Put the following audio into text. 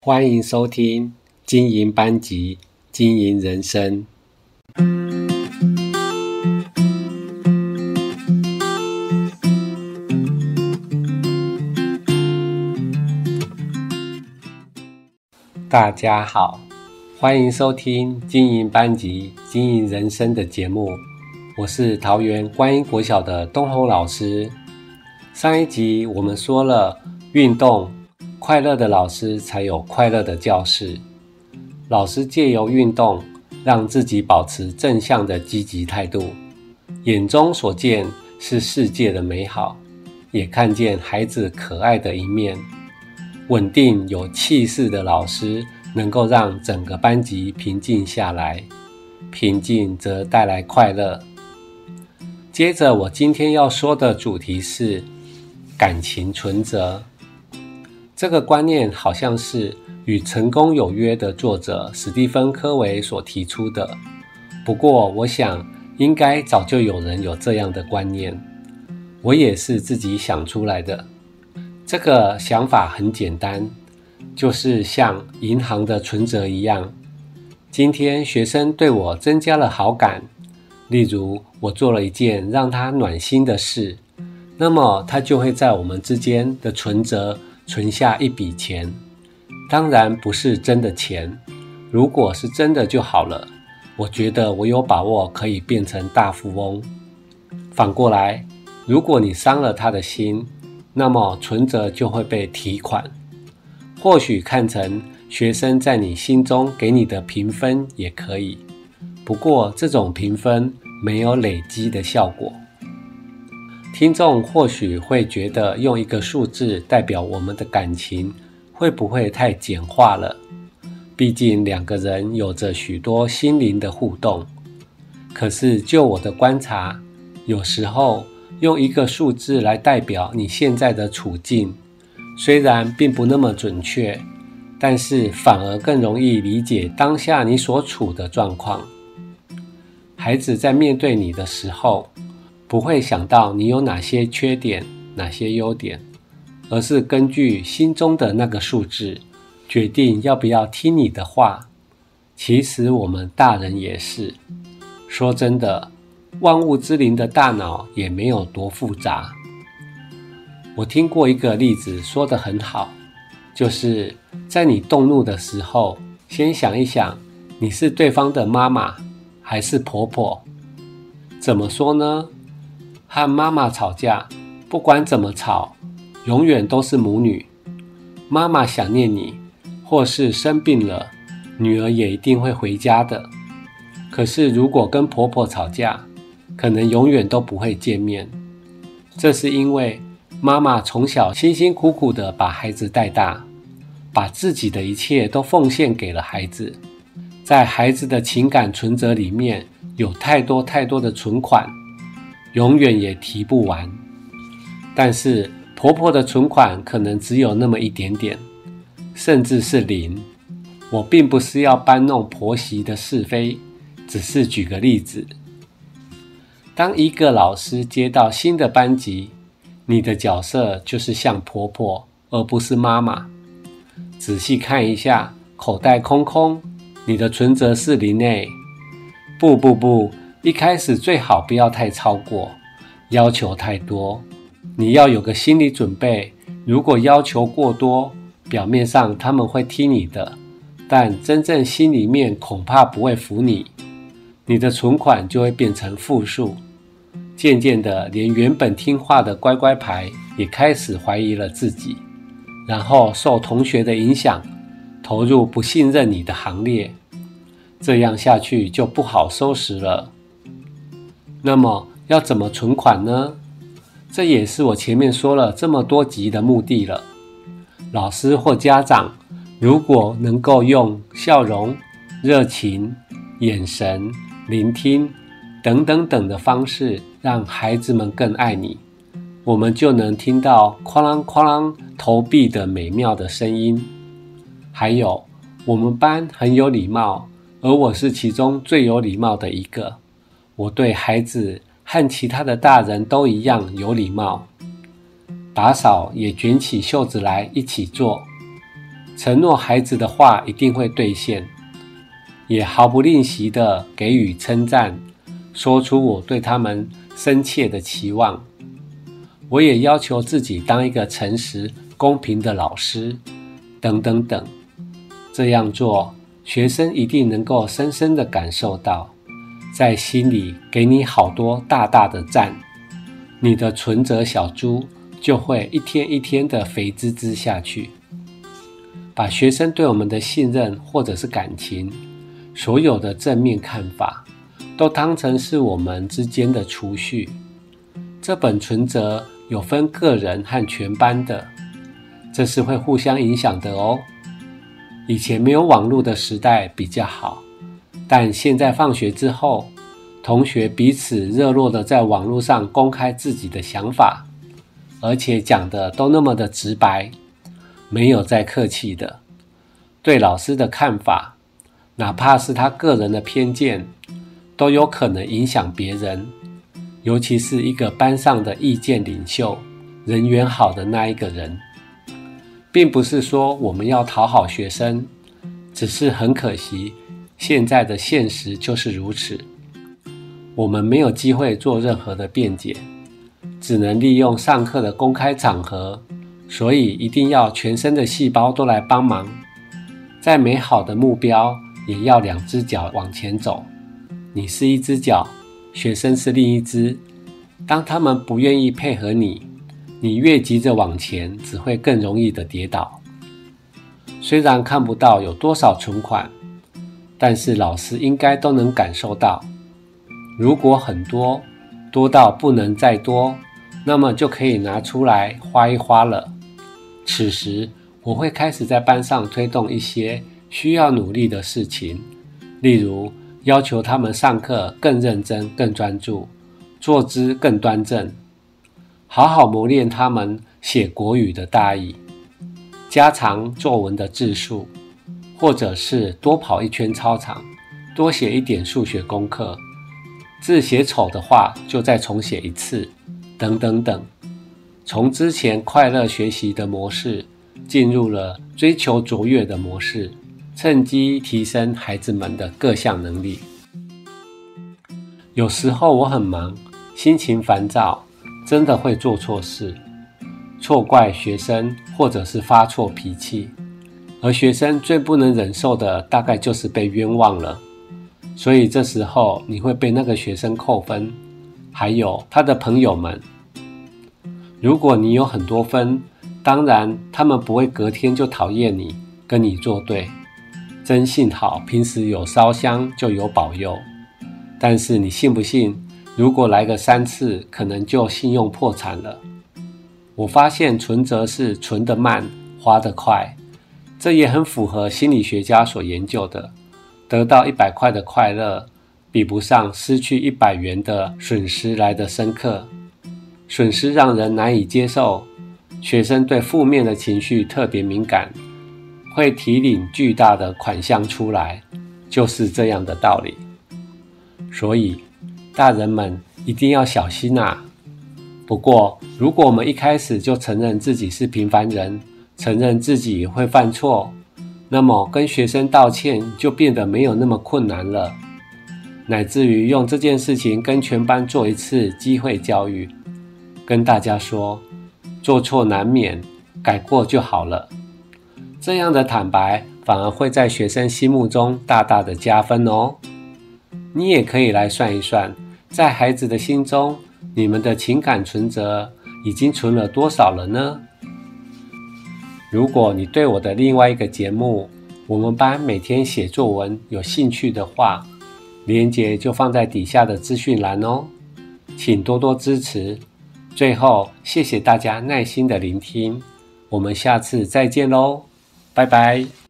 欢迎收听经营班级，经营人生。大家好，欢迎收听经营班级，经营人生的节目。我是桃园观音国小的东红老师。上一集我们说了运动。快乐的老师才有快乐的教室。老师借由运动，让自己保持正向的积极态度，眼中所见是世界的美好，也看见孩子可爱的一面。稳定有气势的老师，能够让整个班级平静下来，平静则带来快乐。接着，我今天要说的主题是感情存折。这个观念好像是与《成功有约》的作者史蒂芬·科维所提出的。不过，我想应该早就有人有这样的观念，我也是自己想出来的。这个想法很简单，就是像银行的存折一样。今天学生对我增加了好感，例如我做了一件让他暖心的事，那么他就会在我们之间的存折。存下一笔钱，当然不是真的钱。如果是真的就好了。我觉得我有把握可以变成大富翁。反过来，如果你伤了他的心，那么存折就会被提款。或许看成学生在你心中给你的评分也可以，不过这种评分没有累积的效果。听众或许会觉得用一个数字代表我们的感情会不会太简化了？毕竟两个人有着许多心灵的互动。可是就我的观察，有时候用一个数字来代表你现在的处境，虽然并不那么准确，但是反而更容易理解当下你所处的状况。孩子在面对你的时候，不会想到你有哪些缺点，哪些优点，而是根据心中的那个数字，决定要不要听你的话。其实我们大人也是，说真的，万物之灵的大脑也没有多复杂。我听过一个例子，说得很好，就是在你动怒的时候，先想一想，你是对方的妈妈还是婆婆？怎么说呢？和妈妈吵架，不管怎么吵，永远都是母女。妈妈想念你，或是生病了，女儿也一定会回家的。可是如果跟婆婆吵架，可能永远都不会见面。这是因为妈妈从小辛辛苦苦的把孩子带大，把自己的一切都奉献给了孩子，在孩子的情感存折里面有太多太多的存款。永远也提不完，但是婆婆的存款可能只有那么一点点，甚至是零。我并不是要搬弄婆媳的是非，只是举个例子。当一个老师接到新的班级，你的角色就是像婆婆，而不是妈妈。仔细看一下，口袋空空，你的存折是零诶。不不不。一开始最好不要太超过，要求太多，你要有个心理准备。如果要求过多，表面上他们会听你的，但真正心里面恐怕不会服你，你的存款就会变成负数。渐渐的，连原本听话的乖乖牌也开始怀疑了自己，然后受同学的影响，投入不信任你的行列。这样下去就不好收拾了。那么要怎么存款呢？这也是我前面说了这么多集的目的了。老师或家长如果能够用笑容、热情、眼神、聆听等等等的方式，让孩子们更爱你，我们就能听到哐啷哐啷投币的美妙的声音。还有，我们班很有礼貌，而我是其中最有礼貌的一个。我对孩子和其他的大人都一样有礼貌，打扫也卷起袖子来一起做。承诺孩子的话一定会兑现，也毫不吝惜地给予称赞，说出我对他们深切的期望。我也要求自己当一个诚实、公平的老师，等等等。这样做，学生一定能够深深地感受到，在心里给你好多大大的赞，你的存折小猪就会一天一天的肥滋滋下去。把学生对我们的信任或者是感情，所有的正面看法，都当成是我们之间的储蓄。这本存折有分个人和全班的，这是会互相影响的哦。以前没有网络的时代比较好，但现在放学之后，同学彼此热络的在网络上公开自己的想法，而且讲的都那么的直白。没有再客气的，对老师的看法，哪怕是他个人的偏见，都有可能影响别人。尤其是一个班上的意见领袖、人缘好的那一个人，并不是说我们要讨好学生，只是很可惜，现在的现实就是如此。我们没有机会做任何的辩解，只能利用上课的公开场合。所以一定要全身的细胞都来帮忙，再美好的目标也要两只脚往前走。你是一只脚，学生是另一只。当他们不愿意配合你，你越急着往前，只会更容易的跌倒。虽然看不到有多少存款，但是老师应该都能感受到。如果很多，多到不能再多，那么就可以拿出来花一花了。此时，我会开始在班上推动一些需要努力的事情，例如要求他们上课更认真、更专注，坐姿更端正，好好磨练他们写国语的大意，加长作文的字数，或者是多跑一圈操场，多写一点数学功课，字写丑的话就再重写一次，等等等。从之前快乐学习的模式，进入了追求卓越的模式，趁机提升孩子们的各项能力。有时候我很忙，心情烦躁，真的会做错事，错怪学生，或者是发错脾气。而学生最不能忍受的，大概就是被冤枉了。所以这时候你会被那个学生扣分，还有他的朋友们。如果你有很多分，当然他们不会隔天就讨厌你，跟你作对。真幸好平时有烧香就有保佑。但是你信不信？如果来个三次，可能就信用破产了。我发现存折是存得慢，花得快，这也很符合心理学家所研究的。得到一百块的快乐，比不上失去一百元的损失来得深刻。损失让人难以接受，学生对负面的情绪特别敏感，会提领巨大的款项出来，就是这样的道理。所以，大人们一定要小心呐。不过，如果我们一开始就承认自己是平凡人，承认自己会犯错，那么跟学生道歉就变得没有那么困难了，乃至于用这件事情跟全班做一次机会教育。跟大家说，做错难免，改过就好了。这样的坦白反而会在学生心目中大大的加分哦。你也可以来算一算，在孩子的心中，你们的情感存折已经存了多少了呢？如果你对我的另外一个节目《我们班每天写作文》有兴趣的话，链接就放在底下的资讯栏哦，请多多支持。最后，谢谢大家耐心的聆听，我们下次再见喽，拜拜。